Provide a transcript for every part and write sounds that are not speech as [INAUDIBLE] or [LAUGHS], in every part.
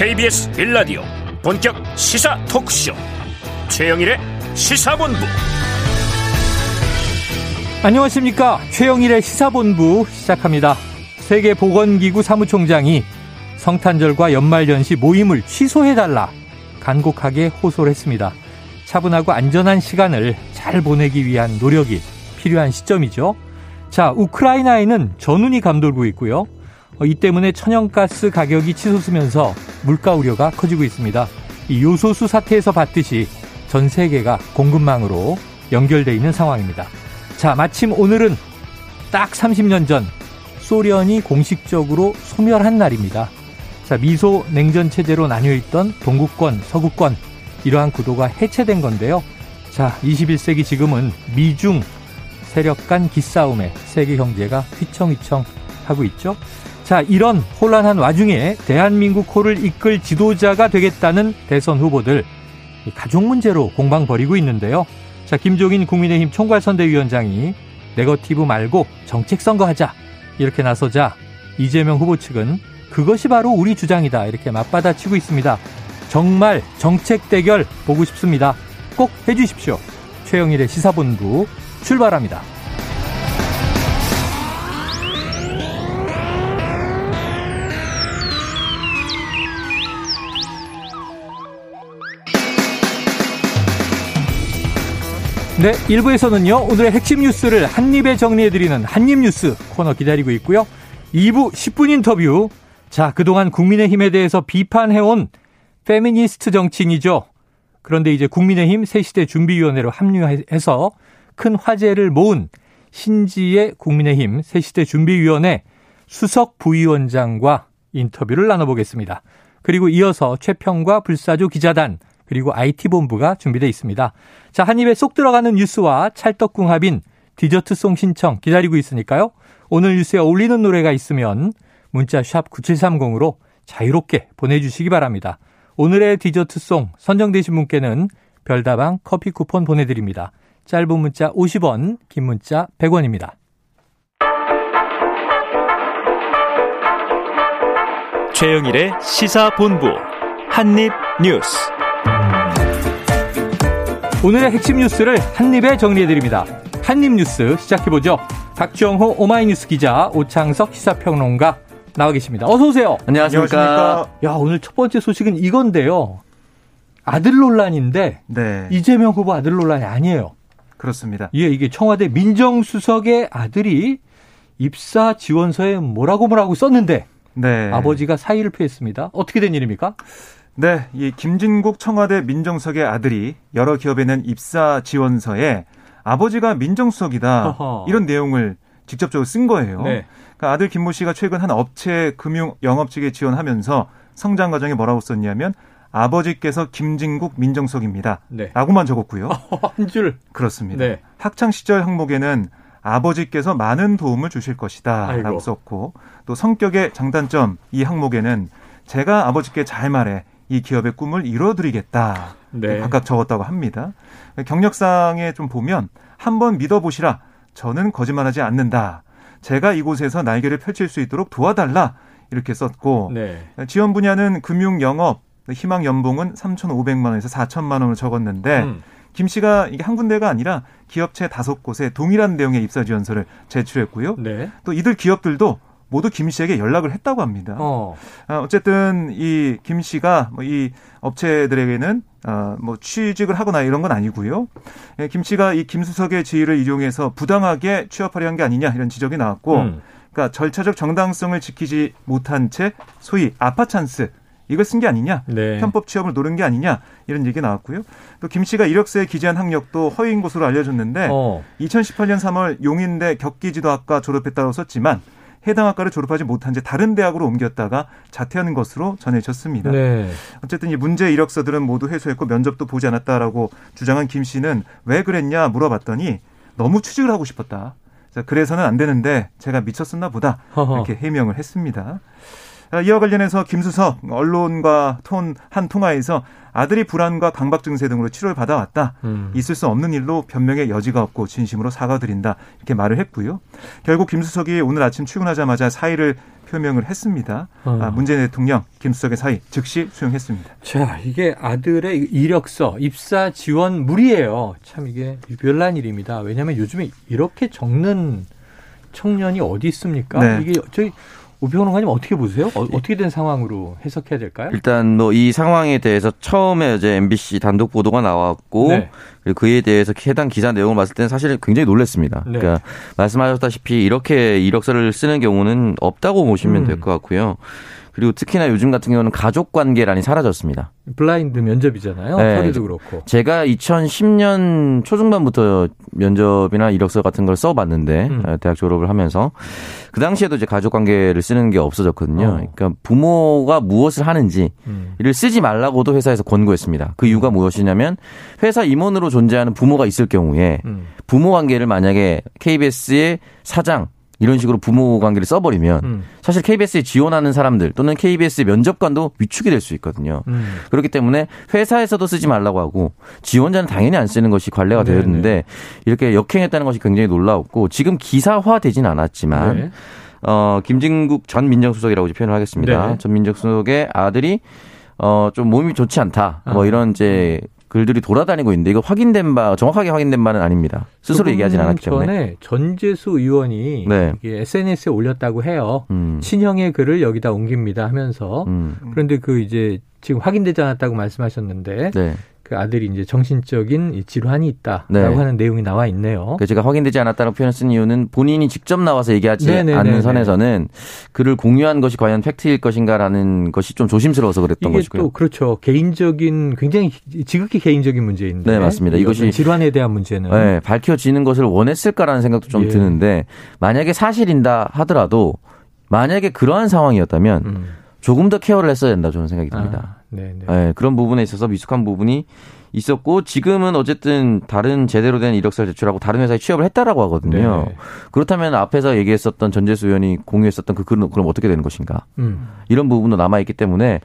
KBS 빌라디오 본격 시사 토크쇼. 최영일의 시사본부. 안녕하십니까? 최영일의 시사본부 시작합니다. 세계보건기구 사무총장이 성탄절과 연말연시 모임을 취소해달라 간곡하게 호소를 했습니다. 차분하고 안전한 시간을 잘 보내기 위한 노력이 필요한 시점이죠. 자 우크라이나에는 전운이 감돌고 있고요. 어, 이 때문에 천연가스 가격이 치솟으면서 물가 우려가 커지고 있습니다. 이 요소수 사태에서 봤듯이 전 세계가 공급망으로 연결돼 있는 상황입니다. 자, 마침 오늘은 딱 30년 전 소련이 공식적으로 소멸한 날입니다. 자, 미소 냉전 체제로 나뉘어 있던 동구권, 서구권 이러한 구도가 해체된 건데요. 자, 21세기 지금은 미중 세력 간 기싸움에 세계 경제가 휘청휘청 하고 있죠. 자, 이런 혼란한 와중에 대한민국 호를 이끌 지도자가 되겠다는 대선 후보들 가족 문제로 공방 벌이고 있는데요. 자, 김종인 국민의힘 총괄선대위원장이 네거티브 말고 정책 선거하자 이렇게 나서자 이재명 후보 측은 그것이 바로 우리 주장이다 이렇게 맞받아치고 있습니다. 정말 정책 대결 보고 싶습니다. 꼭 해주십시오. 최영일의 시사본부 출발합니다. 네, 1부에서는요, 오늘의 핵심 뉴스를 한입에 정리해드리는 한입뉴스 코너 기다리고 있고요. 2부 10분 인터뷰. 자, 그동안 국민의힘에 대해서 비판해온 페미니스트 정치인이죠. 그런데 이제 국민의힘 새시대 준비위원회로 합류해서 큰 화제를 모은 신지의 국민의힘 새시대 준비위원회 수석 부위원장과 인터뷰를 나눠보겠습니다. 그리고 이어서 최평과 불사조 기자단 그리고 IT본부가 준비되어 있습니다. 자, 한 입에 쏙 들어가는 뉴스와 찰떡궁합인 디저트송 신청 기다리고 있으니까요. 오늘 뉴스에 어울리는 노래가 있으면 문자 샵 9730으로 자유롭게 보내주시기 바랍니다. 오늘의 디저트송 선정되신 분께는 별다방 커피 쿠폰 보내드립니다. 짧은 문자 50원, 긴 문자 100원입니다. 최영일의 시사본부 한입뉴스 오늘의 핵심 뉴스를 한입에 정리해드립니다. 한입 뉴스 시작해보죠. 박정호 오마이뉴스 기자, 오창석 시사평론가 나와 계십니다. 어서 오세요. 안녕하십니까. 야 오늘 첫 번째 소식은 이건데요. 아들 논란인데 네. 이재명 후보 아들 논란이 아니에요. 그렇습니다. 예, 이게 청와대 민정수석의 아들이 입사 지원서에 뭐라고 뭐라고 썼는데 네. 아버지가 사의를 표했습니다. 어떻게 된 일입니까? 네, 이 김진국 청와대 민정수석의 아들이 여러 기업에 는 입사 지원서에 아버지가 민정수석이다 어허. 이런 내용을 직접적으로 쓴 거예요. 네. 그러니까 아들 김모 씨가 최근 한 업체 금융 영업직에 지원하면서 성장 과정에 뭐라고 썼냐면 아버지께서 김진국 민정수석입니다. 네. 라고만 적었고요. [LAUGHS] 한 줄. 그렇습니다. 네. 학창 시절 항목에는 아버지께서 많은 도움을 주실 것이다. 아이고. 라고 썼고 또 성격의 장단점 이 항목에는 제가 아버지께 잘 말해 이 기업의 꿈을 이뤄드리겠다. 네. 각각 적었다고 합니다. 경력상에 좀 보면 한번 믿어보시라. 저는 거짓말하지 않는다. 제가 이곳에서 날개를 펼칠 수 있도록 도와달라. 이렇게 썼고 네. 지원 분야는 금융 영업 희망 연봉은 3,500만 원에서 4천만 원을 적었는데 음. 김 씨가 이게 한 군데가 아니라 기업체 다섯 곳에 동일한 내용의 입사 지원서를 제출했고요. 네. 또 이들 기업들도 모두 김 씨에게 연락을 했다고 합니다. 어. 아, 어쨌든 이 김 씨가 뭐 이 업체들에게는 어, 뭐 취직을 하거나 이런 건 아니고요. 예, 김 씨가 이 김수석의 지위를 이용해서 부당하게 취업하려 한 게 아니냐 이런 지적이 나왔고, 음. 그러니까 절차적 정당성을 지키지 못한 채 소위 아파 찬스 이걸 쓴 게 아니냐, 네. 편법 취업을 노린 게 아니냐 이런 얘기 나왔고요. 또 김 씨가 이력서에 기재한 학력도 허위인 것으로 알려졌는데 어. 2018년 3월 용인대 격기지도학과 졸업했다고 썼지만 해당 학과를 졸업하지 못한 채 다른 대학으로 옮겼다가 자퇴하는 것으로 전해졌습니다. 네. 어쨌든 이 문제 이력서들은 모두 회수했고 면접도 보지 않았다라고 주장한 김 씨는 왜 그랬냐 물어봤더니 너무 취직을 하고 싶었다. 그래서는 안 되는데 제가 미쳤었나 보다 이렇게 해명을 했습니다. 이와 관련해서 김수석 언론과 톤 한 통화에서 아들이 불안과 강박 증세 등으로 치료를 받아왔다. 음. 있을 수 없는 일로 변명의 여지가 없고 진심으로 사과드린다. 이렇게 말을 했고요. 결국 김수석이 오늘 아침 출근하자마자 사의를 표명을 했습니다. 어. 아, 문재인 대통령 김수석의 사의 즉시 수용했습니다. 자, 이게 아들의 이력서 입사 지원 무리예요. 참 이게 별난 일입니다. 왜냐하면 요즘에 이렇게 적는 청년이 어디 있습니까? 네. 이게 저희 우평론가님 어떻게 보세요? 어, 떻게 된 상황으로 해석해야 될까요? 일단 뭐 이 상황에 대해서 처음에 이제 MBC 단독 보도가 나왔고 네. 그리고 그에 대해서 해당 기사 내용을 봤을 때는 사실 굉장히 놀랐습니다. 네. 그러니까 말씀하셨다시피 이렇게 이력서를 쓰는 경우는 없다고 보시면 음. 될것 같고요. 그리고 특히나 요즘 같은 경우는 가족 관계란이 사라졌습니다. 블라인드 면접이잖아요. 네. 서류도 그렇고. 제가 2010년 초중반부터 면접이나 이력서 같은 걸 써봤는데 음. 어, 대학 졸업을 하면서 그 당시에도 이제 가족 관계를 쓰는 게 없어졌거든요. 어. 그러니까 부모가 무엇을 하는지 음. 이를 쓰지 말라고도 회사에서 권고했습니다. 그 이유가 음. 무엇이냐면 회사 임원으로 존재하는 부모가 있을 경우에 음. 부모 관계를 만약에 KBS의 사장 이런 식으로 부모 관계를 써버리면 음. 사실 KBS에 지원하는 사람들 또는 KBS 면접관도 위축이 될 수 있거든요. 음. 그렇기 때문에 회사에서도 쓰지 말라고 하고 지원자는 당연히 안 쓰는 것이 관례가 네, 되었는데 네네. 이렇게 역행했다는 것이 굉장히 놀라웠고 지금 기사화 되진 않았지만 네. 어 김진국 전 민정수석이라고 표현을 하겠습니다. 네. 전 민정수석의 아들이 어 좀 몸이 좋지 않다. 뭐 아. 이런 이제 글들이 돌아다니고 있는데 이거 확인된 바 정확하게 확인된 바는 아닙니다. 스스로 얘기하진 않았기 때문에. 전에 전재수 의원이 네. SNS에 올렸다고 해요. 음. 친형의 글을 여기다 옮깁니다 하면서 음. 그런데 그 이제 지금 확인되지 않았다고 말씀하셨는데 네. 그 아들이 이제 정신적인 질환이 있다라고 네. 하는 내용이 나와 있네요. 그 제가 확인되지 않았다는 표현을 쓴 이유는 본인이 직접 나와서 얘기하지 네네네네. 않는 선에서는 글을 공유한 것이 과연 팩트일 것인가라는 것이 좀 조심스러워서 그랬던 것이고요. 또 그렇죠. 개인적인 굉장히 지극히 개인적인 문제인데. 네, 맞습니다. 이것이 질환에 대한 문제는 네, 밝혀지는 것을 원했을까라는 생각도 좀 예. 드는데 만약에 사실인다 하더라도 만약에 그러한 상황이었다면 음. 조금 더 케어를 했어야 된다 저는 생각이 듭니다. 아, 네, 네. 그런 부분에 있어서 미숙한 부분이 있었고 지금은 어쨌든 다른 제대로 된 이력서를 제출하고 다른 회사에 취업을 했다라고 하거든요. 네 그렇다면 앞에서 얘기했었던 전재수 의원이 공유했었던 그 글은 그럼 어떻게 되는 것인가? 음. 이런 부분도 남아 있기 때문에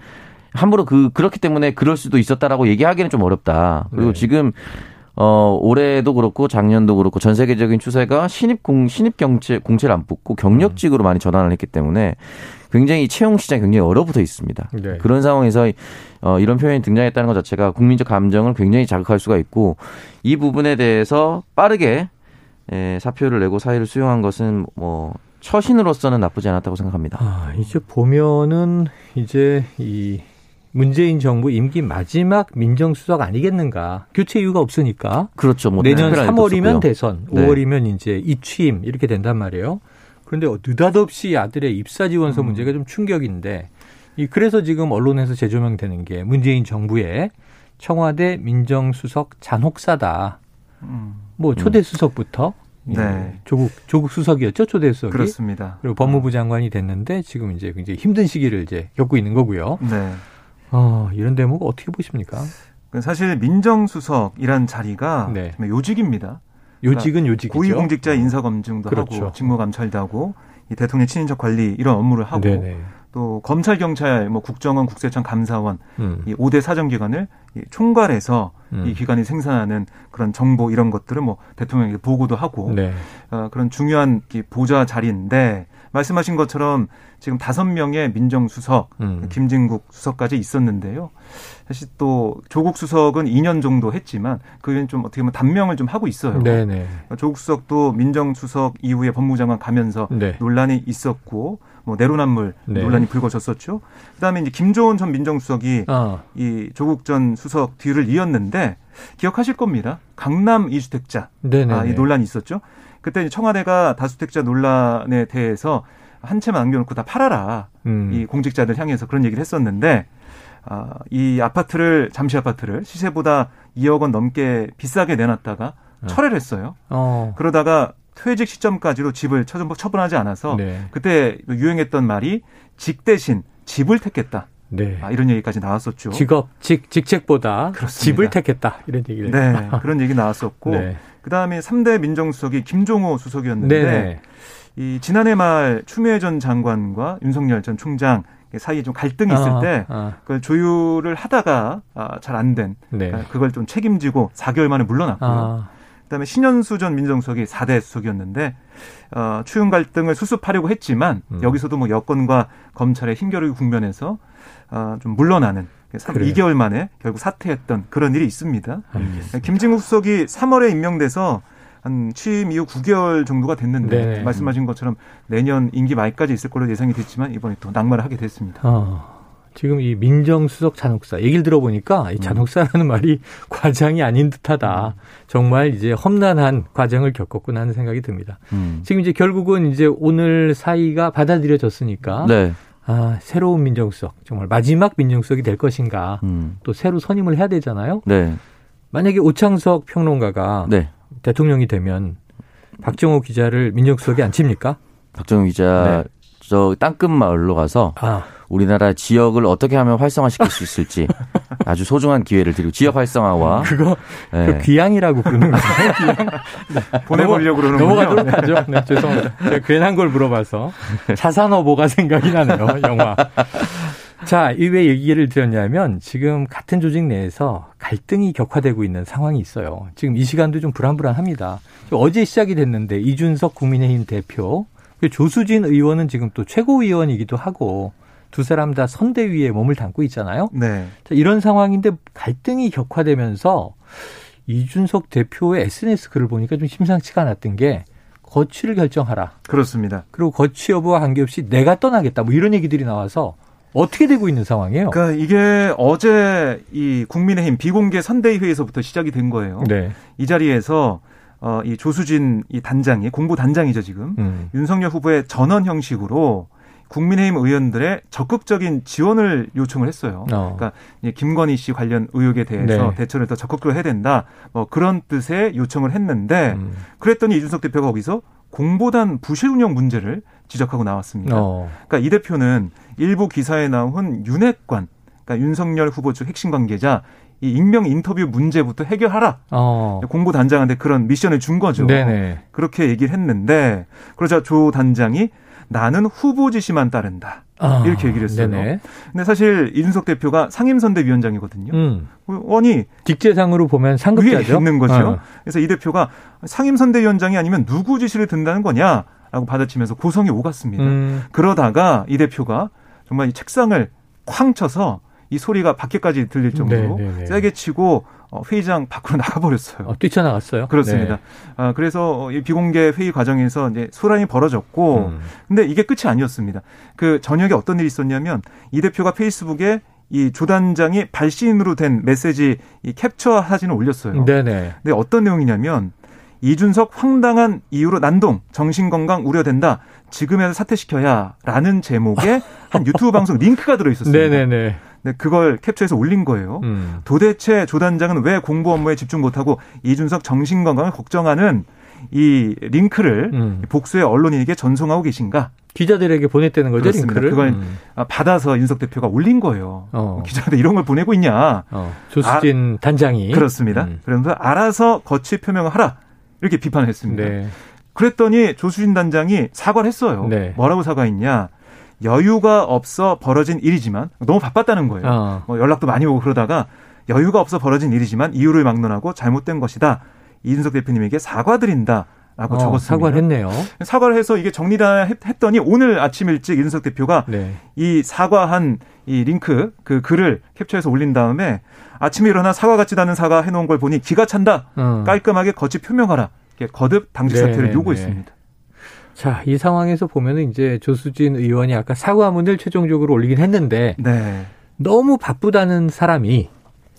함부로 그 그렇기 때문에 그럴 수도 있었다라고 얘기하기는 좀 어렵다. 그리고 네. 지금 어, 올해도 그렇고 작년도 그렇고 전 세계적인 추세가 신입 공, 신입 경제, 공채를 안 뽑고 경력직으로 많이 전환을 했기 때문에 굉장히 채용 시장이 굉장히 얼어붙어 있습니다. 네. 그런 상황에서 어, 이런 표현이 등장했다는 것 자체가 국민적 감정을 굉장히 자극할 수가 있고 이 부분에 대해서 빠르게 에, 사표를 내고 사의를 수용한 것은 뭐 처신으로서는 나쁘지 않았다고 생각합니다. 아, 이제 보면은 이제 이 문재인 정부 임기 마지막 민정수석 아니겠는가. 교체 이유가 없으니까. 그렇죠. 뭐 내년 3월이면 대선, 네. 5월이면 이제 이취임 이렇게 된단 말이에요. 그런데 느닷없이 아들의 입사 지원서 음. 문제가 좀 충격인데 이 그래서 지금 언론에서 재조명되는 게 문재인 정부의 청와대 민정수석 잔혹사다. 음. 뭐 초대 수석부터 네. 예, 조국 조국 수석이었죠 초대 수석이 그렇습니다. 그리고 법무부 장관이 됐는데 지금 이제 굉장히 힘든 시기를 이제 겪고 있는 거고요. 네. 어, 이런 대목 어떻게 보십니까? 사실 민정수석이란 자리가 네. 요직입니다. 요직은 그러니까 요직이죠. 고위공직자 인사 검증도 그렇죠. 하고 직무 감찰도 하고 이 대통령 친인척 관리 이런 업무를 하고 네네. 또 검찰, 경찰, 뭐 국정원, 국세청, 감사원 음. 이 5대 사정 기관을 총괄해서 음. 이 기관이 생산하는 그런 정보 이런 것들을 뭐 대통령에게 보고도 하고 네. 어, 그런 중요한 보좌 자리인데 말씀하신 것처럼 지금 다섯 명의 민정수석, 음. 김진국 수석까지 있었는데요. 사실 또 조국 수석은 2년 정도 했지만 그는 좀 어떻게 보면 단명을 좀 하고 있어요. 네네. 조국 수석도 민정수석 이후에 법무장관 가면서 네. 논란이 있었고 뭐 내로남불 네. 논란이 불거졌었죠. 그다음에 이제 김조은 전 민정수석이 어. 이 조국 전 수석 뒤를 이었는데 기억하실 겁니다. 강남 이주택자 아, 이 논란이 있었죠. 그때 청와대가 다주택자 논란에 대해서 한 채만 남겨놓고 다 팔아라. 음. 이 공직자들 향해서 그런 얘기를 했었는데 아, 이 아파트를 잠시 아파트를 시세보다 2억 원 넘게 비싸게 내놨다가 어. 철회를 했어요. 어. 그러다가 퇴직 시점까지도 집을 처분하지 않아서 네. 그때 유행했던 말이 직 대신 집을 택했다. 네. 아, 이런 얘기까지 나왔었죠. 직업, 직, 직책보다 그렇습니다. 집을 택했다. 이런 얘기를. 네. 그런 얘기 나왔었고. [LAUGHS] 네. 그 다음에 3대 민정수석이 김종호 수석이었는데. 네, 네. 이 지난해 말 추미애 전 장관과 윤석열 전 총장 사이에 좀 갈등이 있을 아, 때 아. 그걸 조율을 하다가 아, 잘 안 된. 네. 그러니까 그걸 좀 책임지고 4개월 만에 물러났고요. 아. 그다음에 신현수 전 민정수석이 4대 수석이었는데 어, 추윤 갈등을 수습하려고 했지만 음. 여기서도 뭐 여권과 검찰의 힘겨루기 국면에서 어, 좀 물러나는 3, 2개월 만에 결국 사퇴했던 그런 일이 있습니다. 알겠습니다. 김진국 수석이 3월에 임명돼서 한 취임 이후 9개월 정도가 됐는데 네. 말씀하신 것처럼 내년 임기 말까지 있을 걸로 예상이 됐지만 이번에 또 낙마를 하게 됐습니다. 어. 지금 이 민정수석 잔혹사 얘기를 들어보니까 이 음. 잔혹사라는 말이 [LAUGHS] 과장이 아닌 듯하다. 정말 이제 험난한 과정을 겪었구나 하는 생각이 듭니다. 음. 지금 이제 결국은 이제 오늘 사이가 받아들여졌으니까 네. 아, 새로운 민정수석 정말 마지막 민정수석이 될 것인가 음. 또 새로 선임을 해야 되잖아요. 네. 만약에 오창석 평론가가 네. 대통령이 되면 박정호 기자를 민정수석에 앉힙니까? 박정호 기자 네. 저 땅끝 마을로 가서 아. 우리나라 지역을 어떻게 하면 활성화시킬 수 있을지 [LAUGHS] 아주 소중한 기회를 드리고 지역 활성화와 그거 네. 그 귀향이라고 부르는 거예요. [LAUGHS] 귀향. 네. 보내보려고 그러는 넘어가도록 하죠. 네, 죄송합니다. 제가 괜한 걸 물어봐서 [LAUGHS] 자산어보가 생각이 나네요. 영화. 자, 이 왜 얘기를 드렸냐면 지금 같은 조직 내에서 갈등이 격화되고 있는 상황이 있어요. 지금 이 시간도 좀 불안불안합니다. 어제 시작이 됐는데 이준석 국민의힘 대표, 조수진 의원은 지금 또 최고위원이기도 하고 두 사람 다 선대위에 몸을 담고 있잖아요. 네. 자, 이런 상황인데 갈등이 격화되면서 이준석 대표의 SNS 글을 보니까 좀 심상치가 않았던 게 거취를 결정하라. 그렇습니다. 그리고 거취 여부와 관계없이 내가 떠나겠다. 뭐 이런 얘기들이 나와서 어떻게 되고 있는 상황이에요? 그러니까 이게 어제 이 국민의힘 비공개 선대위 회의에서부터 시작이 된 거예요. 네. 이 자리에서 어, 이 조수진 이 단장이 공보 단장이죠 지금 음. 윤석열 후보의 전원 형식으로 국민의힘 의원들의 적극적인 지원을 요청을 했어요. 어. 그러니까 김건희 씨 관련 의혹에 대해서 네. 대처를 더 적극적으로 해야 된다. 뭐 그런 뜻의 요청을 했는데 음. 그랬더니 이준석 대표가 거기서 공보단 부실 운영 문제를 지적하고 나왔습니다. 어. 그러니까 이 대표는 일부 기사에 나온 윤핵관, 그러니까 윤석열 후보 측 핵심 관계자 이 익명 인터뷰 문제부터 해결하라. 어. 공보 단장한테 그런 미션을 준 거죠. 네네. 그렇게 얘기를 했는데 그러자 조 단장이 나는 후보 지시만 따른다. 아, 이렇게 얘기를 했어요. 네네. 근데 사실 이준석 대표가 상임선대위원장이거든요. 음. 아니 직제상으로 보면 상급자죠. 있는 거죠. 어. 그래서 이 대표가 상임선대위원장이 아니면 누구 지시를 듣는다는 거냐? 라고 받아치면서 고성이 오갔습니다. 음. 그러다가 이 대표가 정말 이 책상을 쾅 쳐서 이 소리가 밖에까지 들릴 정도로 네네네. 네, 네. 세게 치고 어, 회의장 밖으로 [LAUGHS] 나가버렸어요. 어, 뛰쳐나갔어요? 그렇습니다. 네. 아, 그래서 이 비공개 회의 과정에서 이제 소란이 벌어졌고, 음. 근데 이게 끝이 아니었습니다. 그 저녁에 어떤 일이 있었냐면 이 대표가 페이스북에 이 조단장이 발신으로 된 메시지 이 캡처 사진을 올렸어요. 네네. 근데 어떤 내용이냐면 이준석 황당한 이유로 난동, 정신건강 우려된다. 지금에서 사퇴시켜야라는 제목의 [LAUGHS] 한 유튜브 방송 링크가 들어 있었습니다. 네네네. 네, 그걸 캡처해서 올린 거예요. 음. 도대체 조 단장은 왜 공부 업무에 집중 못하고 이준석 정신 건강을 걱정하는 이 링크를 음. 복수의 언론인에게 전송하고 계신가? 기자들에게 보냈다는 거죠, 그렇습니다. 링크를? 그걸 음. 받아서 윤석 대표가 올린 거예요. 어. 기자들 이런 걸 보내고 있냐? 어. 조수진 아, 단장이 그렇습니다. 음. 그러면서 알아서 거취 표명을 하라. 이렇게 비판을 했습니다. 네. 그랬더니 조수진 단장이 사과를 했어요. 네. 뭐라고 사과했냐? 여유가 없어 벌어진 일이지만 너무 바빴다는 거예요. 어. 뭐 연락도 많이 오고 그러다가 여유가 없어 벌어진 일이지만 이유를 막론하고 잘못된 것이다. 이준석 대표님에게 사과드린다. 라고 어, 적었습니다. 사과를 했네요. 사과를 해서 이게 정리다 했더니 오늘 아침 일찍 이준석 대표가 네. 이 사과한 이 링크 그 글을 캡처해서 올린 다음에 아침에 일어나 사과 같지도 않은 사과 해놓은 걸 보니 기가 찬다. 음. 깔끔하게 거치 표명하라. 거듭 당직 사퇴를 네, 네 요구했습니다. 네. 자, 이 상황에서 보면은 이제 조수진 의원이 아까 사과문을 최종적으로 올리긴 했는데 네. 너무 바쁘다는 사람이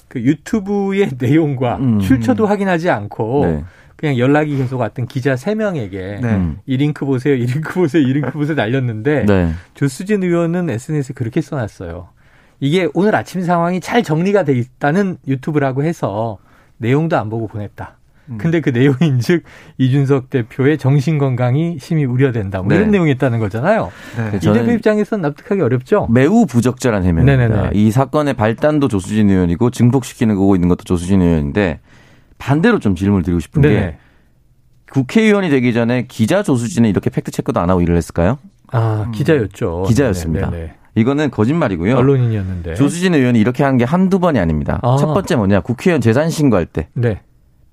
그 유튜브의 내용과 음. 출처도 확인하지 않고 네. 그냥 연락이 계속 왔던 기자 3명에게 네. 이 링크 보세요, 이 링크 보세요, 이 링크 보세요 날렸는데 네. 조수진 의원은 SNS에 그렇게 써놨어요. 이게 오늘 아침 상황이 잘 정리가 돼 있다는 유튜브라고 해서 내용도 안 보고 보냈다. 음. 근데 그 내용인즉 이준석 대표의 정신 건강이 심히 우려된다. 뭐 네. 이런 내용이 있다는 거잖아요. 네. 이 대표 입장에서는 납득하기 어렵죠. 매우 부적절한 해명입니다. 네네네. 이 사건의 발단도 조수진 의원이고 증폭시키는 거고 있는 것도 조수진 의원인데 반대로 좀 질문을 드리고 싶은 네네. 게 국회의원이 되기 전에 기자 조수진은 이렇게 팩트 체크도 안 하고 일을 했을까요? 아 기자였죠. 기자였습니다. 네네. 이거는 거짓말이고요. 언론인이었는데. 조수진 의원이 이렇게 한 게 한두 번이 아닙니다. 아. 첫 번째 뭐냐. 국회의원 재산 신고할 때. 네.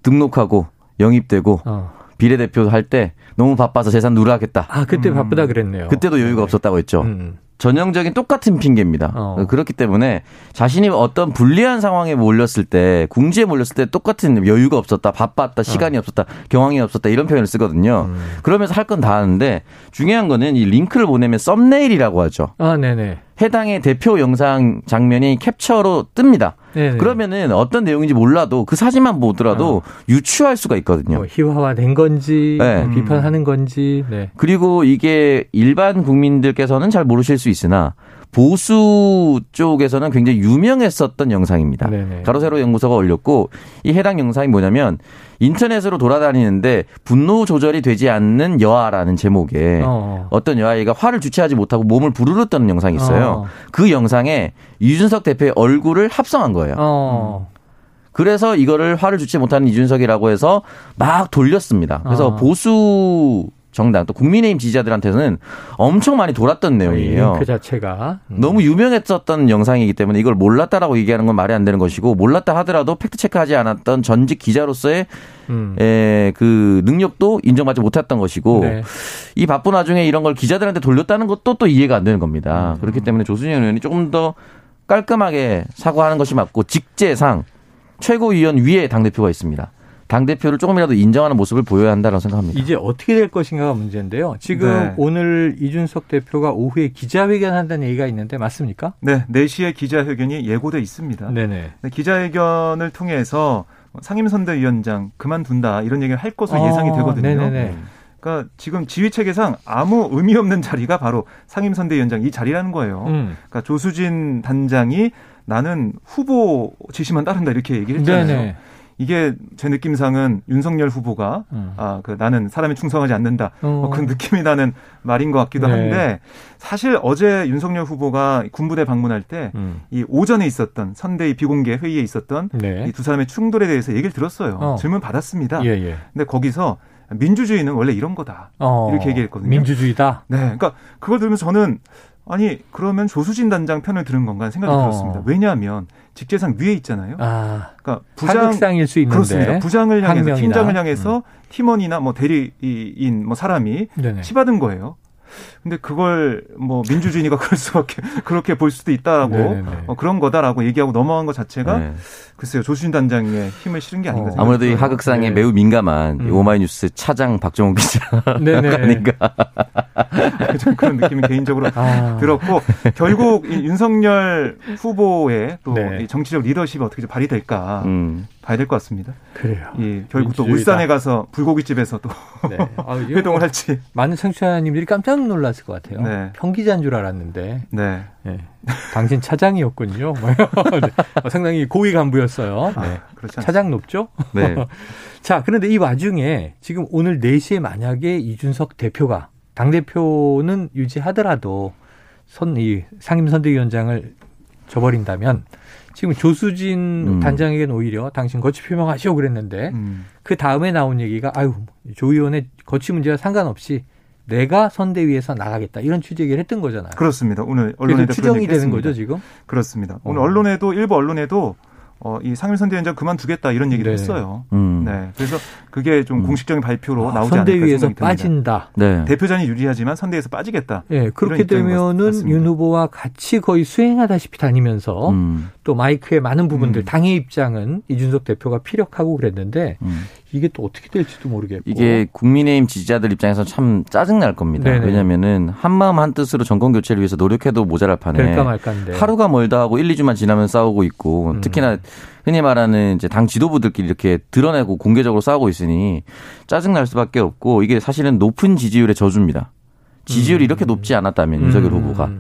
등록하고 영입되고 어. 비례대표 할 때 너무 바빠서 재산 누락했다. 아, 그때 음. 바쁘다 그랬네요. 그때도 여유가 네. 없었다고 했죠. 음. 전형적인 똑같은 핑계입니다. 어. 그렇기 때문에 자신이 어떤 불리한 상황에 몰렸을 때, 궁지에 몰렸을 때 똑같은 여유가 없었다, 바빴다, 시간이 어. 없었다, 경황이 없었다 이런 표현을 쓰거든요. 음. 그러면서 할 건 다 하는데 중요한 거는 이 링크를 보내면 썸네일이라고 하죠. 아, 네네. 해당의 대표 영상 장면이 캡처로 뜹니다. 네네. 그러면은 어떤 내용인지 몰라도 그 사진만 보더라도 어. 유추할 수가 있거든요. 뭐 희화화된 건지 네. 뭐 비판하는 건지. 네. 그리고 이게 일반 국민들께서는 잘 모르실 수 있으나 보수 쪽에서는 굉장히 유명했었던 영상입니다. 네네. 가로세로 연구소가 올렸고 이 해당 영상이 뭐냐면 인터넷으로 돌아다니는데 분노 조절이 되지 않는 여아라는 제목의 어. 어떤 여아이가 화를 주체하지 못하고 몸을 부르르 떠는 영상이 있어요. 어. 그 영상에 이준석 대표의 얼굴을 합성한 거예요. 어. 그래서 이거를 화를 주체 못하는 이준석이라고 해서 막 돌렸습니다. 그래서 어. 보수 정당 또 국민의힘 지지자들한테는 엄청 많이 돌았던 내용이에요. 그 자체가 음. 너무 유명했었던 영상이기 때문에 이걸 몰랐다라고 얘기하는 건 말이 안 되는 것이고 몰랐다 하더라도 팩트 체크하지 않았던 전직 기자로서의 음. 에, 그 능력도 인정받지 못했던 것이고 네. 이 바쁜 와중에 이런 걸 기자들한테 돌렸다는 것도 또 이해가 안 되는 겁니다. 음. 그렇기 때문에 조순현 의원이 조금 더 깔끔하게 사과하는 것이 맞고 직제상 최고위원 위에 당 대표가 있습니다. 당 대표를 조금이라도 인정하는 모습을 보여야 한다고 생각합니다. 이제 어떻게 될 것인가가 문제인데요. 지금 네. 오늘 이준석 대표가 오후에 기자회견 한다는 얘기가 있는데 맞습니까? 네, 4시에 기자회견이 예고돼 있습니다. 네네. 네, 기자회견을 통해서 상임선대위원장 그만둔다 이런 얘기를 할 것으로 어, 예상이 되거든요. 네네네. 그러니까 지금 지휘 체계상 아무 의미 없는 자리가 바로 상임선대위원장 이 자리라는 거예요. 음. 그러니까 조수진 단장이 나는 후보 지시만 따른다 이렇게 얘기를 했잖아요. 네네. 이게 제 느낌상은 윤석열 후보가 음. 아 그 나는 사람에 충성하지 않는다 어. 뭐그 느낌이 나는 말인 것 같기도 네. 한데 사실 어제 윤석열 후보가 군부대 방문할 때이 음. 오전에 있었던 선대위 비공개 회의에 있었던 네. 이두 사람의 충돌에 대해서 얘기를 들었어요 어. 질문 받았습니다. 예, 예. 근데 거기서 민주주의는 원래 이런 거다 어. 이렇게 얘기했거든요. 민주주의다. 네, 그러니까 그걸 들으면서 저는 아니 그러면 조수진 단장 편을 들은 건가 생각이 어. 들었습니다. 왜냐하면 직제상 위에 있잖아요. 아, 그러니까 부장 상일 수 있는데 그렇습니다. 부장을 향해서 항명이나. 팀장을 향해서 음. 팀원이나 뭐 대리인 뭐 사람이 네네. 치받은 거예요. 근데 그걸 뭐 민주주의니까 [LAUGHS] 그럴 수밖에 그렇게 볼 수도 있다라고 어, 그런 거다라고 얘기하고 넘어간 것 자체가 네. 글쎄요 조수진 단장의 힘을 실은 게 아닌가 어. 아무래도 이 하극상에 네. 매우 민감한 음. 오마이뉴스 차장 박정훈 기자 [LAUGHS] 아닌가 [LAUGHS] 그런 느낌이 개인적으로 아. 들었고 결국 이 윤석열 후보의 또 네. 정치적 리더십이 어떻게 발휘될까 음. 봐야 될 것 같습니다. 그래요. 예, 결국 민주주의다. 또 울산에 가서 불고기집에서 또 네. 아, 회동을 할지 많은 청취자님들이 깜짝 놀 랐을 것 같아요. 네. 평기자인 줄 알았는데. 네. 네. 당신 차장이었군요. 뭐 [LAUGHS] 네. 어, 상당히 고위 간부였어요. 아, 네. 아, 차장 높죠? 네. [LAUGHS] 자, 그런데 이 와중에 지금 오늘 4시에 만약에 이준석 대표가 당대표는 유지하더라도 선, 이 상임선대위원장을 저버린다면 지금 조수진 음. 단장에게는 오히려 당신 거취 표명하시오 그랬는데 음. 그 다음에 나온 얘기가 아유 조 의원의 거취 문제와 상관없이 내가 선대위에서 나가겠다 이런 취재 얘기를 했던 거잖아요. 그렇습니다. 오늘 언론에도 추정이 되는 거죠 지금? 그렇습니다. 오늘 어. 언론에도 일부 언론에도 어, 이 상임 선대위원장 그만두겠다 이런 얘기를 네. 했어요. 음. 네. 그래서 그게 좀 음. 공식적인 발표로 아, 나오지 선대위에서 빠진다. 네. 대표전이 유리하지만 선대에서 빠지겠다. 네. 그렇게 되면은 윤 후보와 같이 거의 수행하다시피 다니면서 음. 또 마이크의 많은 부분들 음. 당의 입장은 이준석 대표가 피력하고 그랬는데 음. 이게 또 어떻게 될지도 모르겠고 이게 국민의힘 지지자들 입장에서 참 짜증 날 겁니다. 네네. 왜냐하면은 한 마음 한 뜻으로 정권 교체를 위해서 노력해도 모자랄 판에 하루가 멀다 하고 1, 2주만 지나면 싸우고 있고 음. 특히나 흔히 말하는 이제 당 지도부들끼리 이렇게 드러내고 공개적으로 싸우고 있으니 짜증 날 수밖에 없고 이게 사실은 높은 지지율의 저주입니다. 지지율이 음. 이렇게 높지 않았다면 윤석열 음. 후보가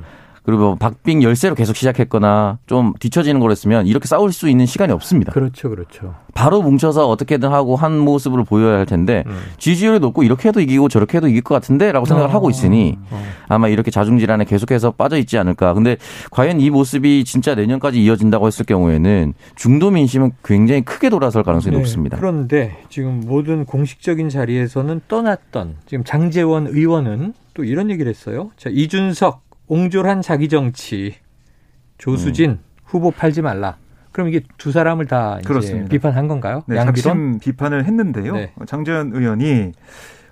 그리고 뭐 박빙 열세로 계속 시작했거나 좀 뒤처지는 거랬으면 이렇게 싸울 수 있는 시간이 없습니다. 그렇죠, 그렇죠. 바로 뭉쳐서 어떻게든 하고 한 모습을 보여야 할 텐데 음. 지지율이 높고 이렇게 해도 이기고 저렇게 해도 이길 것 같은데라고 생각을 어, 하고 있으니 어. 아마 이렇게 자중질환에 계속해서 빠져 있지 않을까. 근데 과연 이 모습이 진짜 내년까지 이어진다고 했을 경우에는 중도 민심은 굉장히 크게 돌아설 가능성이 네, 높습니다. 그런데 지금 모든 공식적인 자리에서는 떠났던 지금 장재원 의원은 또 이런 얘기를 했어요. 자, 이준석 옹졸한 자기 정치 조수진 음. 후보 팔지 말라. 그럼 이게 두 사람을 다 그렇습니다. 비판한 건가요? 네, 양비론 비판을 했는데요. 네. 장재현 의원이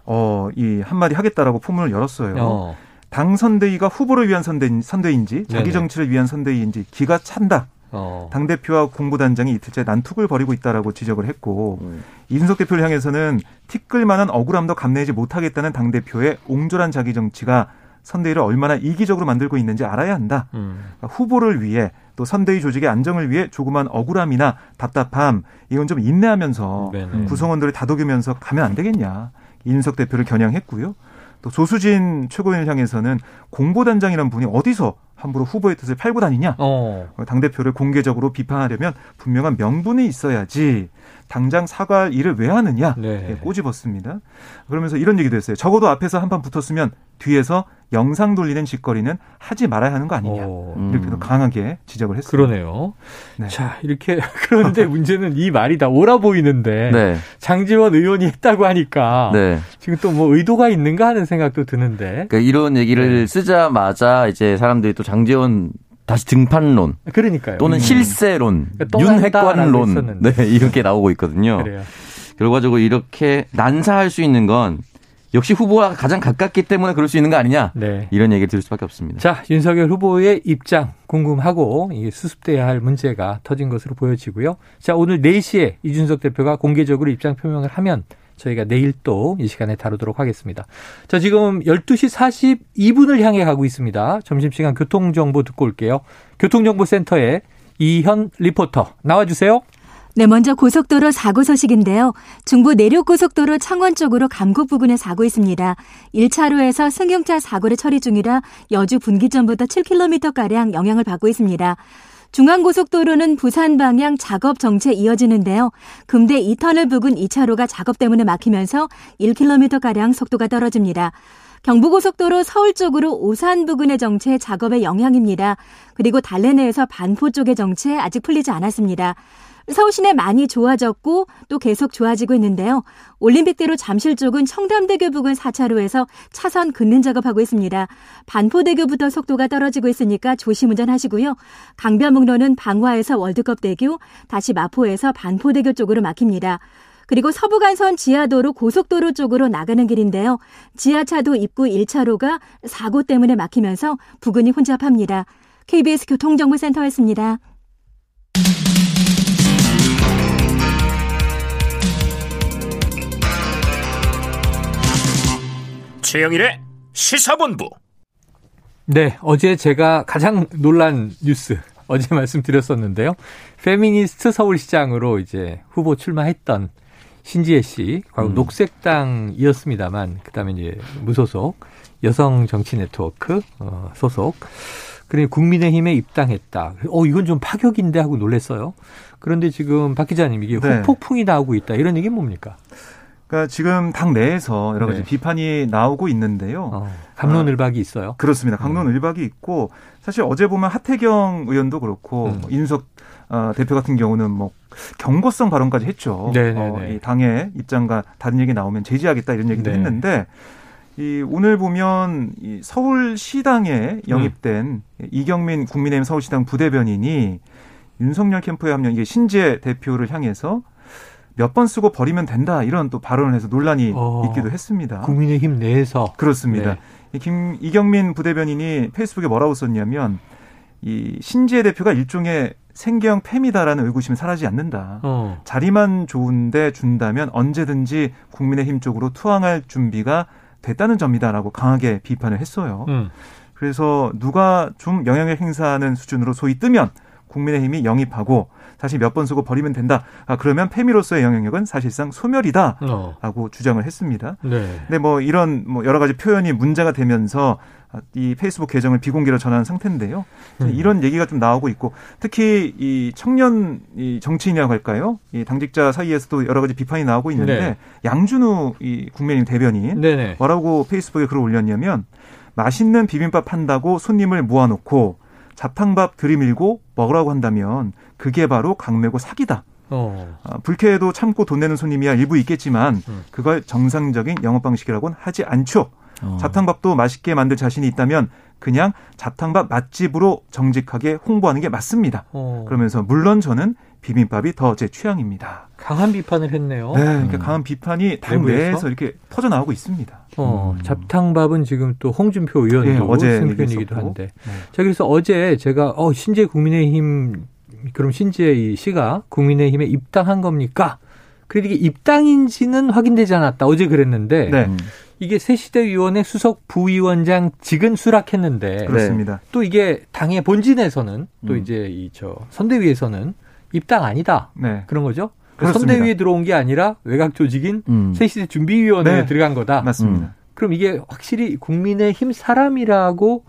어, 이 한마디 하겠다라고 포문을 열었어요. 어. 당 선대위가 후보를 위한 선대, 선대인지 자기 네네. 정치를 위한 선대위인지 기가 찬다. 어. 당 대표와 공보단장이 이틀째 난투를 벌이고 있다라고 지적을 했고 음. 이준석 대표를 향해서는 티끌 만한 억울함도 감내지 못하겠다는 당 대표의 옹졸한 자기 정치가 선대위를 얼마나 이기적으로 만들고 있는지 알아야 한다. 음. 그러니까 후보를 위해 또 선대위 조직의 안정을 위해 조그만 억울함이나 답답함 이건 좀 인내하면서 네네. 구성원들을 다독이면서 가면 안 되겠냐. 이준석 대표를 겨냥했고요. 또 조수진 최고위원을 향해서는 공보단장이라는 분이 어디서 함부로 후보의 뜻을 팔고 다니냐. 어. 당대표를 공개적으로 비판하려면 분명한 명분이 있어야지 당장 사과할 일을 왜 하느냐. 네. 예, 꼬집었습니다. 그러면서 이런 얘기도 했어요. 적어도 앞에서 한 판 붙었으면 뒤에서 영상 돌리는 짓거리는 하지 말아야 하는 거 아니냐. 음. 이렇게도 강하게 지적을 했습니다. 그러네요. 네. 자, 이렇게 [LAUGHS] 그런데 문제는 이 말이 다 옳아 보이는데 네. 장지원 의원이 했다고 하니까 네. 지금 또 뭐 의도가 있는가 하는 생각도 드는데. 그러니까 이런 얘기를 네. 쓰자마자 이제 사람들이 또 장지원 다시 등판론. 그러니까요. 또는 음. 실세론, 그러니까 윤핵관론. 네, 이렇게 나오고 있거든요. 그래요. 결과적으로 이렇게 난사할 수 있는 건 역시 후보와 가장 가깝기 때문에 그럴 수 있는 거 아니냐. 네. 이런 얘기를 들을 수밖에 없습니다. 자, 윤석열 후보의 입장 궁금하고 수습돼야 할 문제가 터진 것으로 보여지고요. 자, 오늘 4시에 이준석 대표가 공개적으로 입장 표명을 하면 저희가 내일 또 이 시간에 다루도록 하겠습니다. 자, 지금 12시 42분을 향해 가고 있습니다. 점심시간 교통정보 듣고 올게요. 교통정보센터에 이현 리포터 나와주세요. 네, 먼저 고속도로 사고 소식인데요. 중부 내륙고속도로 창원 쪽으로 감곡 부근에 사고 있습니다. 1차로에서 승용차 사고를 처리 중이라 여주 분기점부터 7km가량 영향을 받고 있습니다. 중앙고속도로는 부산 방향 작업 정체 이어지는데요. 금대 2터널 부근 2차로가 작업 때문에 막히면서 1km가량 속도가 떨어집니다. 경부고속도로 서울 쪽으로 오산 부근의 정체 작업의 영향입니다. 그리고 달래내에서 반포 쪽의 정체 아직 풀리지 않았습니다. 서울 시내 많이 좋아졌고 또 계속 좋아지고 있는데요. 올림픽대로 잠실 쪽은 청담대교 부근 4차로에서 차선 긋는 작업하고 있습니다. 반포대교부터 속도가 떨어지고 있으니까 조심 운전하시고요. 강변북로는 방화에서 월드컵대교, 다시 마포에서 반포대교 쪽으로 막힙니다. 그리고 서부간선 지하도로 고속도로 쪽으로 나가는 길인데요. 지하차도 입구 1차로가 사고 때문에 막히면서 부근이 혼잡합니다. KBS 교통정보센터였습니다. 최영일의 시사본부. 네, 어제 제가 가장 놀란 뉴스 어제 [LAUGHS] 말씀드렸었는데요. 페미니스트 서울시장으로 이제 후보 출마했던 신지혜 씨, 과거 음. 녹색당이었습니다만 그다음에 이제 무소속 여성 정치 네트워크 어, 소속. 그리고 국민의힘에 입당했다. 어 이건 좀 파격인데 하고 놀랬어요. 그런데 지금 박 기자님 이게 네. 후폭풍이 나오고 있다. 이런 얘기는 뭡니까? 그러니까 지금 당 내에서 여러 가지 네. 비판이 나오고 있는데요. 어, 강론을박이 있어요. 그렇습니다. 강론을박이 음. 있고 사실 어제 보면 하태경 의원도 그렇고 음. 인석 어, 대표 같은 경우는 뭐 경고성 발언까지 했죠. 네, 네, 어, 네. 이 당의 입장과 다른 얘기 나오면 제지하겠다 이런 얘기도 네. 했는데 이 오늘 보면 이 서울시당에 영입된 음. 이경민 국민의힘 서울시당 부대변인이 윤석열 캠프에 합류 이게 신재 대표를 향해서 몇 번 쓰고 버리면 된다 이런 또 발언을 해서 논란이 어, 있기도 했습니다. 국민의힘 내에서 그렇습니다. 네. 김 이경민 부대변인이 페이스북에 뭐라고 썼냐면 이 신지혜 대표가 일종의 생계형 팸이다라는 의구심이 사라지지 않는다. 어. 자리만 좋은데 준다면 언제든지 국민의힘 쪽으로 투항할 준비가 됐다는 점이다라고 강하게 비판을 했어요. 음. 그래서 누가 좀 영향을 행사하는 수준으로 소위 뜨면 국민의힘이 영입하고 다시 몇 번 쓰고 버리면 된다. 아, 그러면 페미로서의 영향력은 사실상 소멸이다라고 어. 주장을 했습니다. 네. 근데 뭐 이런 뭐 여러 가지 표현이 문제가 되면서 이 페이스북 계정을 비공개로 전한 상태인데요. 음. 이런 얘기가 좀 나오고 있고 특히 이 청년 이 정치인이라고 할까요? 이 당직자 사이에서도 여러 가지 비판이 나오고 있는데 네. 양준우 이 국민의힘 대변인 네네. 뭐라고 페이스북에 글을 올렸냐면 맛있는 비빔밥 한다고 손님을 모아놓고 자탕밥 들이밀고 먹으라고 한다면 그게 바로 강매고 사기다. 어. 아, 불쾌해도 참고 돈 내는 손님이야 일부 있겠지만 음. 그걸 정상적인 영업 방식이라고는 하지 않죠. 어. 자탕밥도 맛있게 만들 자신이 있다면 그냥 자탕밥 맛집으로 정직하게 홍보하는 게 맞습니다. 어. 그러면서 물론 저는 비빔밥이 더 제 취향입니다. 강한 비판을 했네요. 네, 그러니까 음. 강한 비판이 당 내에서 이렇게 퍼져 나오고 있습니다. 어, 음. 잡탕밥은 지금 또 홍준표 의원도 네, 어제 생편이기도 한데. 네. 자, 그래서 어제 제가 어 신재 국민의힘 그럼 신재의 씨가 국민의힘에 입당한 겁니까? 그래도 이게 입당인지는 확인되지 않았다. 어제 그랬는데 네. 이게 새시대위원회 수석 부위원장 직은 수락했는데 그렇습니다. 또 이게 당의 본진에서는 또 음. 이제 이 저 선대위에서는 입당 아니다. 네. 그런 거죠. 그렇습니다. 선대위에 들어온 게 아니라 외곽 조직인 음. 새시대 준비위원회에 네. 들어간 거다. 맞습니다. 음. 그럼 이게 확실히 국민의힘 사람이라고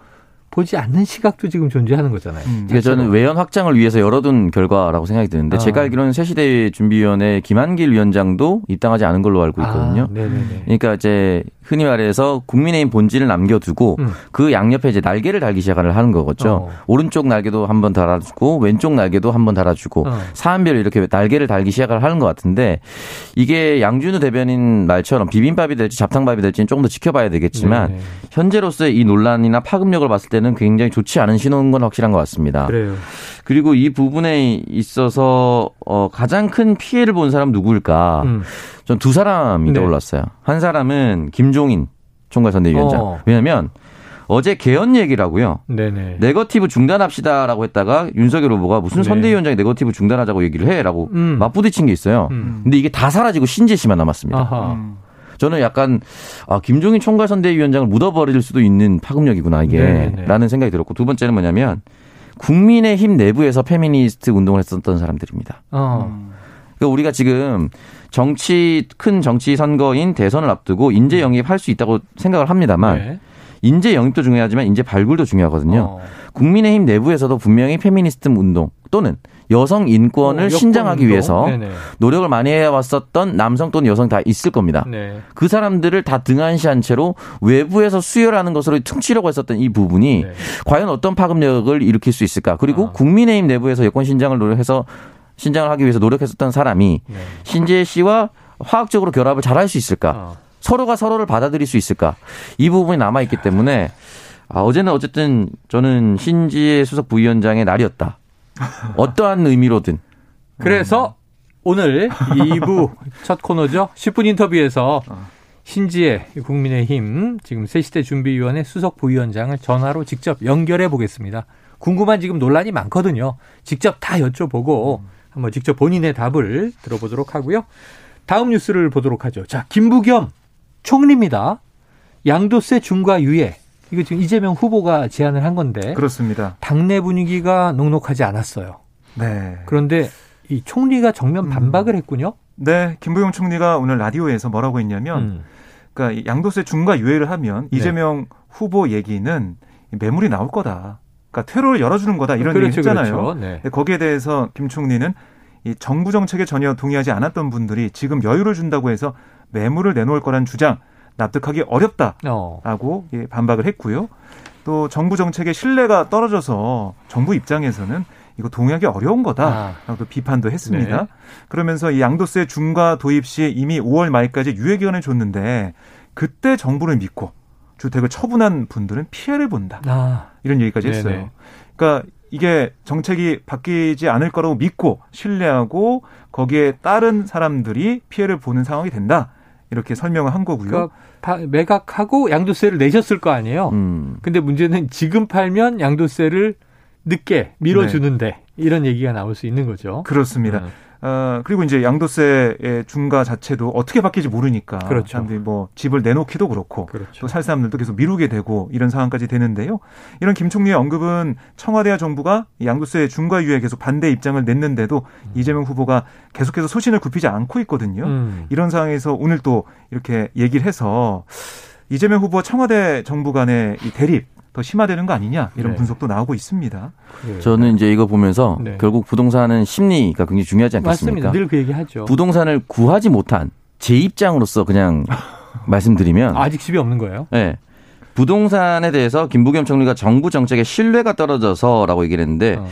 보지 않는 시각도 지금 존재하는 거잖아요. 음, 그러니까 저는 외연 확장을 위해서 열어둔 결과라고 생각이 드는데 아. 제가 알기로는 새시대 준비위원회 김한길 위원장도 입당하지 않은 걸로 알고 있거든요. 아, 그러니까 이제 흔히 말해서 국민의힘 본질을 남겨두고 음. 그 양옆에 이제 날개를 달기 시작을 하는 거겠죠. 어. 오른쪽 날개도 한번 달아주고 왼쪽 날개도 한번 달아주고 어. 사안별 이렇게 날개를 달기 시작을 하는 것 같은데 이게 양준우 대변인 말처럼 비빔밥이 될지 잡탕밥이 될지는 조금 더 지켜봐야 되겠지만 네네. 현재로서의 이 논란이나 파급력을 봤을 때는 굉장히 좋지 않은 신호인 건 확실한 것 같습니다. 그래요. 그리고 이 부분에 있어서 어 가장 큰 피해를 본 사람 누구일까? 음. 전 두 사람이 네. 떠올랐어요. 한 사람은 김종인 총괄선대위원장. 어. 왜냐하면 어제 개헌 얘기라고요. 네네. 네거티브 중단합시다라고 했다가 윤석열 후보가 무슨 네. 선대위원장이 네 거티브 중단하자고 얘기를 해라고 음. 맞부딪힌 게 있어요. 음. 근데 이게 다 사라지고 신재 씨만 남았습니다. 음. 저는 약간 아 김종인 총괄 선대위원장을 묻어버릴 수도 있는 파급력이구나 이게라는 생각이 들었고 두 번째는 뭐냐면 국민의힘 내부에서 페미니스트 운동을 했었던 사람들입니다. 어. 그러니까 우리가 지금 정치 큰 정치 선거인 대선을 앞두고 인재 영입할 수 있다고 생각을 합니다만 네. 인재 영입도 중요하지만 인재 발굴도 중요하거든요. 어. 국민의힘 내부에서도 분명히 페미니스트 운동 또는 여성 인권을 어, 신장하기 위해서 네네. 노력을 많이 해왔었던 남성 또는 여성 다 있을 겁니다. 네. 그 사람들을 다 등한시한 채로 외부에서 수혈하는 것으로 퉁치려고 했었던 이 부분이 네. 과연 어떤 파급력을 일으킬 수 있을까? 그리고 아. 국민의힘 내부에서 여권 신장을 노력해서 신장을 하기 위해서 노력했었던 사람이 네. 신재 씨와 화학적으로 결합을 잘 할 수 있을까? 어. 서로가 서로를 받아들일 수 있을까? 이 부분이 남아 있기 때문에 아, 어제는 어쨌든 저는 신지혜 수석 부위원장의 날이었다. 어떠한 의미로든. 그래서 오늘 2부 첫 코너죠. 10분 인터뷰에서 신지혜 국민의힘 지금 새시대 준비위원회 수석 부위원장을 전화로 직접 연결해 보겠습니다. 궁금한 지금 논란이 많거든요. 직접 다 여쭤보고 한번 직접 본인의 답을 들어보도록 하고요. 다음 뉴스를 보도록 하죠. 자, 김부겸 총리입니다. 양도세 중과 유예. 이거 지금 이재명 후보가 제안을 한 건데. 그렇습니다. 당내 분위기가 녹록하지 않았어요. 네. 그런데 이 총리가 정면 음. 반박을 했군요. 네, 김부겸 총리가 오늘 라디오에서 뭐라고 했냐면, 음. 그러니까 양도세 중과 유예를 하면 네. 이재명 후보 얘기는 매물이 나올 거다. 그러니까 퇴로를 열어주는 거다 이런 그렇죠, 얘기 했잖아요. 그렇죠. 네. 거기에 대해서 김 총리는 이 정부 정책에 전혀 동의하지 않았던 분들이 지금 여유를 준다고 해서 매물을 내놓을 거란 주장 납득하기 어렵다라고 어. 예, 반박을 했고요. 또 정부 정책의 신뢰가 떨어져서 정부 입장에서는 이거 동의하기 어려운 거다라고 아. 비판도 했습니다. 네. 그러면서 이 양도세 중과 도입 시에 이미 5월 말까지 유예 기간을 줬는데 그때 정부를 믿고 주택을 처분한 분들은 피해를 본다. 아. 이런 얘기까지 했어요. 네네. 그러니까 이게 정책이 바뀌지 않을 거라고 믿고 신뢰하고 거기에 따른 사람들이 피해를 보는 상황이 된다. 이렇게 설명을 한 거고요. 그러니까 매각하고 양도세를 내셨을 거 아니에요. 음. 근데 문제는 지금 팔면 양도세를 늦게 밀어주는데 네. 이런 얘기가 나올 수 있는 거죠. 그렇습니다. 음. 어, 그리고 이제 양도세의 중과 자체도 어떻게 바뀔지 모르니까 그렇죠. 사람들이 뭐 집을 내놓기도 그렇고 그렇죠. 또살 사람들도 계속 미루게 되고 이런 상황까지 되는데요. 이런 김 총리의 언급은 청와대와 정부가 양도세 중과 유예 계속 반대 입장을 냈는데도 음. 이재명 후보가 계속해서 소신을 굽히지 않고 있거든요. 음. 이런 상황에서 오늘 또 이렇게 얘기를 해서 이재명 후보와 청와대 정부 간의 이 대립 더 심화되는 거 아니냐 이런 네. 분석도 나오고 있습니다. 저는 이제 이거 보면서 네. 결국 부동산은 심리가 굉장히 중요하지 않겠습니까? 맞습니다. 늘 그 얘기하죠. 부동산을 구하지 못한 제 입장으로서 그냥 [LAUGHS] 말씀드리면 아직 집이 없는 거예요? 네. 부동산에 대해서 김부겸 총리가 정부 정책의 신뢰가 떨어져서라고 얘기를 했는데 어.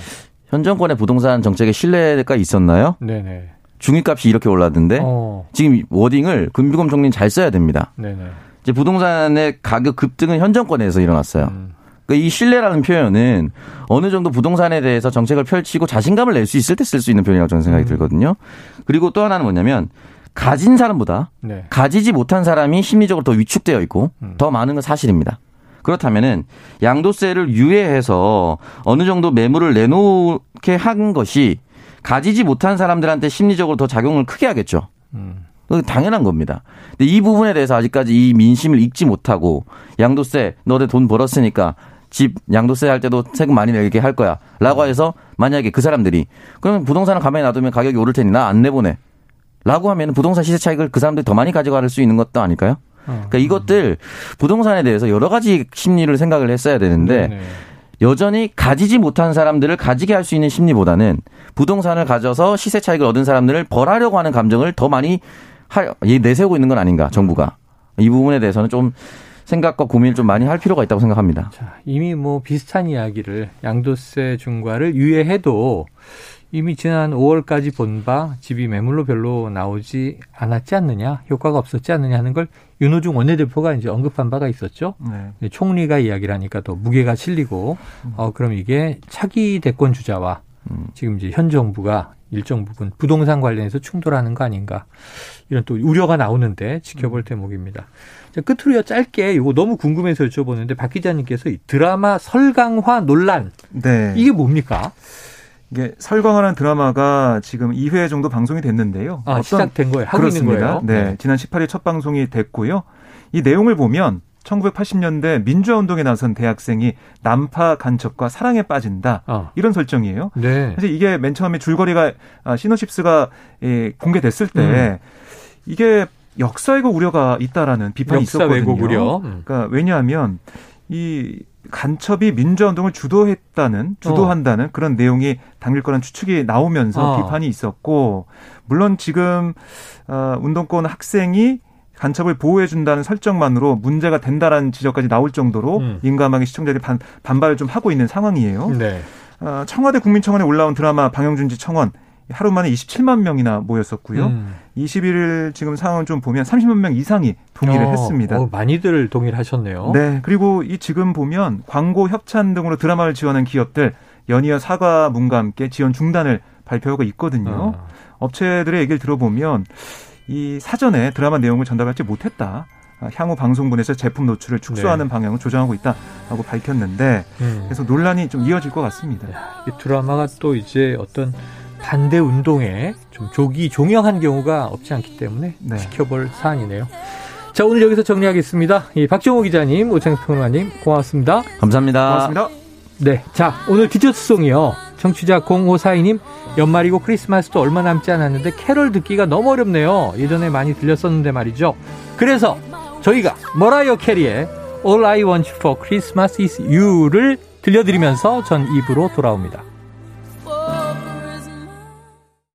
현 정권의 부동산 정책에 신뢰가 있었나요? 네네. 중위값이 이렇게 올랐는데 어. 지금 워딩을 김부겸 총리는 잘 써야 됩니다. 네네. 이제 부동산의 가격 급등은 현 정권에서 일어났어요. 음. 그러니까 이 신뢰라는 표현은 어느 정도 부동산에 대해서 정책을 펼치고 자신감을 낼 수 있을 때 쓸 수 있는 표현이라고 저는 생각이 음. 들거든요. 그리고 또 하나는 뭐냐면 가진 사람보다 네. 가지지 못한 사람이 심리적으로 더 위축되어 있고 음. 더 많은 건 사실입니다. 그렇다면은 양도세를 유예해서 어느 정도 매물을 내놓게 한 것이 가지지 못한 사람들한테 심리적으로 더 작용을 크게 하겠죠. 음. 당연한 겁니다. 근데 이 부분에 대해서 아직까지 이 민심을 읽지 못하고 양도세 너네 돈 벌었으니까 집 양도세 할 때도 세금 많이 내게 할 거야. 라고 해서 만약에 그 사람들이 그러면 부동산을 가만히 놔두면 가격이 오를 테니 나 안 내보내. 라고 하면 부동산 시세 차익을 그 사람들이 더 많이 가져갈 수 있는 것도 아닐까요? 그러니까 이것들 부동산에 대해서 여러 가지 심리를 생각을 했어야 되는데. 여전히 가지지 못한 사람들을 가지게 할 수 있는 심리보다는 부동산을 가져서 시세 차익을 얻은 사람들을 벌하려고 하는 감정을 더 많이 할, 내세우고 있는 건 아닌가 정부가 이 부분에 대해서는 좀 생각과 고민을 좀 많이 할 필요가 있다고 생각합니다. 자, 이미 뭐 비슷한 이야기를 양도세 중과를 유예해도 이미 지난 5월까지 본 바 집이 매물로 별로 나오지 않았지 않느냐, 효과가 없었지 않느냐 하는 걸 윤호중 원내대표가 이제 언급한 바가 있었죠. 네. 총리가 이야기를 하니까 또 무게가 실리고, 음. 어, 그럼 이게 차기 대권 주자와 음. 지금 이제 현 정부가 일정 부분 부동산 관련해서 충돌하는 거 아닌가 이런 또 우려가 나오는데 지켜볼 음. 대목입니다. 자, 끝으로요 짧게 이거 너무 궁금해서 여쭤보는데 박 기자님께서 이 드라마 설강화 논란 네. 이게 뭡니까? 이게 설광하는 드라마가 지금 2회 정도 방송이 됐는데요. 아, 어떤, 시작된 거예요? 그렇습니다. 네, 네. 지난 18일 첫 방송이 됐고요. 이 내용을 보면 1980년대 민주화 운동에 나선 대학생이 난파 간첩과 사랑에 빠진다 어. 이런 설정이에요. 네. 사실 이게 맨 처음에 줄거리가 아, 시노십스가 예, 공개됐을 때 음. 이게 역사 왜곡 우려가 있다라는 비판이 있었거든요. 음. 그러니까 왜냐하면 이 간첩이 민주화 운동을 주도했다는 주도한다는 어. 그런 내용이 담길 거란 추측이 나오면서 어. 비판이 있었고 물론 지금 어, 운동권 학생이 간첩을 보호해준다는 설정만으로 문제가 된다라는 지적까지 나올 정도로 음. 민감하게 시청자들이 반, 반발을 좀 하고 있는 상황이에요. 네. 어, 청와대 국민청원에 올라온 드라마 방영준지 청원 하루 만에 27만 명이나 모였었고요. 음. 21일 지금 상황을 좀 보면 30만 명 이상이 동의를 어, 했습니다. 어, 많이들 동의를 하셨네요. 네. 그리고 이 지금 보면 광고 협찬 등으로 드라마를 지원한 기업들 연이어 사과문과 함께 지원 중단을 발표하고 있거든요. 어. 업체들의 얘기를 들어보면 이 사전에 드라마 내용을 전달받지 못했다. 향후 방송분에서 제품 노출을 축소하는 네. 방향을 조정하고 있다라고 밝혔는데 음. 그래서 논란이 좀 이어질 것 같습니다. 이 드라마가 또 이제 어떤 반대 운동에 좀 조기 종영한 경우가 없지 않기 때문에 네. 지켜볼 사안이네요. 자, 오늘 여기서 정리하겠습니다. 이 박정호 기자님, 오창수 평론가님, 고맙습니다. 감사합니다. 고맙습니다. 네. 자, 오늘 디저트송이요. 청취자 0542님, 연말이고 크리스마스도 얼마 남지 않았는데 캐럴 듣기가 너무 어렵네요. 예전에 많이 들렸었는데 말이죠. 그래서 저희가 머라이어 캐리의 All I Want For Christmas Is You를 들려드리면서 전 입으로 돌아옵니다.